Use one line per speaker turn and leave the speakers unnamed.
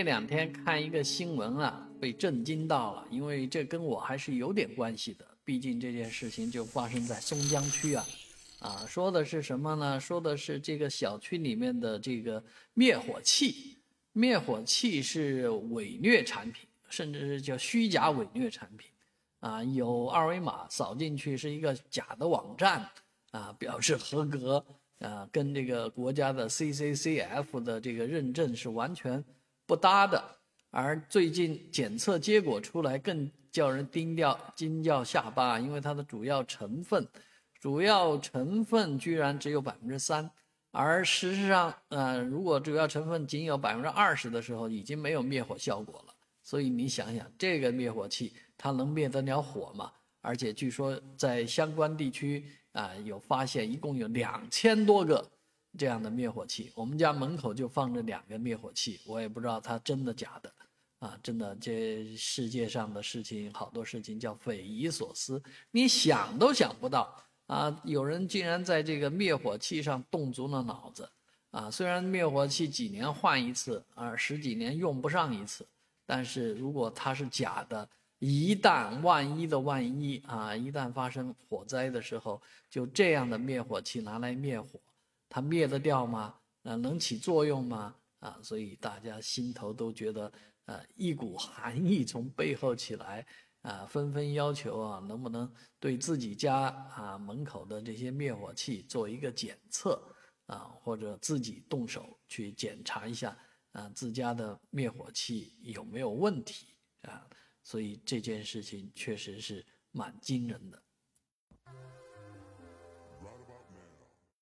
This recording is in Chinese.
这两天看一个新闻啊，被震惊到了，因为这跟我还是有点关系的。毕竟这件事情就发生在松江区啊，啊，说的是什么呢？说的是这个小区里面的这个灭火器，灭火器是伪劣产品，甚至是叫虚假伪劣产品，啊，有二维码扫进去是一个假的网站，啊，表示合格，啊，跟这个国家的 CCCF 的这个认证是完全。不搭的，而最近检测结果出来更叫人惊掉惊掉下巴，因为它的主要成分，主要成分居然只有百分之三，而事实上，呃，如果主要成分仅有百分之二十的时候，已经没有灭火效果了。所以你想想，这个灭火器它能灭得了火吗？而且据说在相关地区啊，有发现一共有两千多个。这样的灭火器，我们家门口就放着两个灭火器，我也不知道它真的假的，啊，真的，这世界上的事情好多事情叫匪夷所思，你想都想不到啊！有人竟然在这个灭火器上动足了脑子，啊，虽然灭火器几年换一次，啊，十几年用不上一次，但是如果它是假的，一旦万一的万一啊，一旦发生火灾的时候，就这样的灭火器拿来灭火。它灭得掉吗？啊，能起作用吗？啊，所以大家心头都觉得，呃，一股寒意从背后起来，啊，纷纷要求啊，能不能对自己家啊门口的这些灭火器做一个检测，啊，或者自己动手去检查一下，啊，自家的灭火器有没有问题啊？所以这件事情确实是蛮惊人的。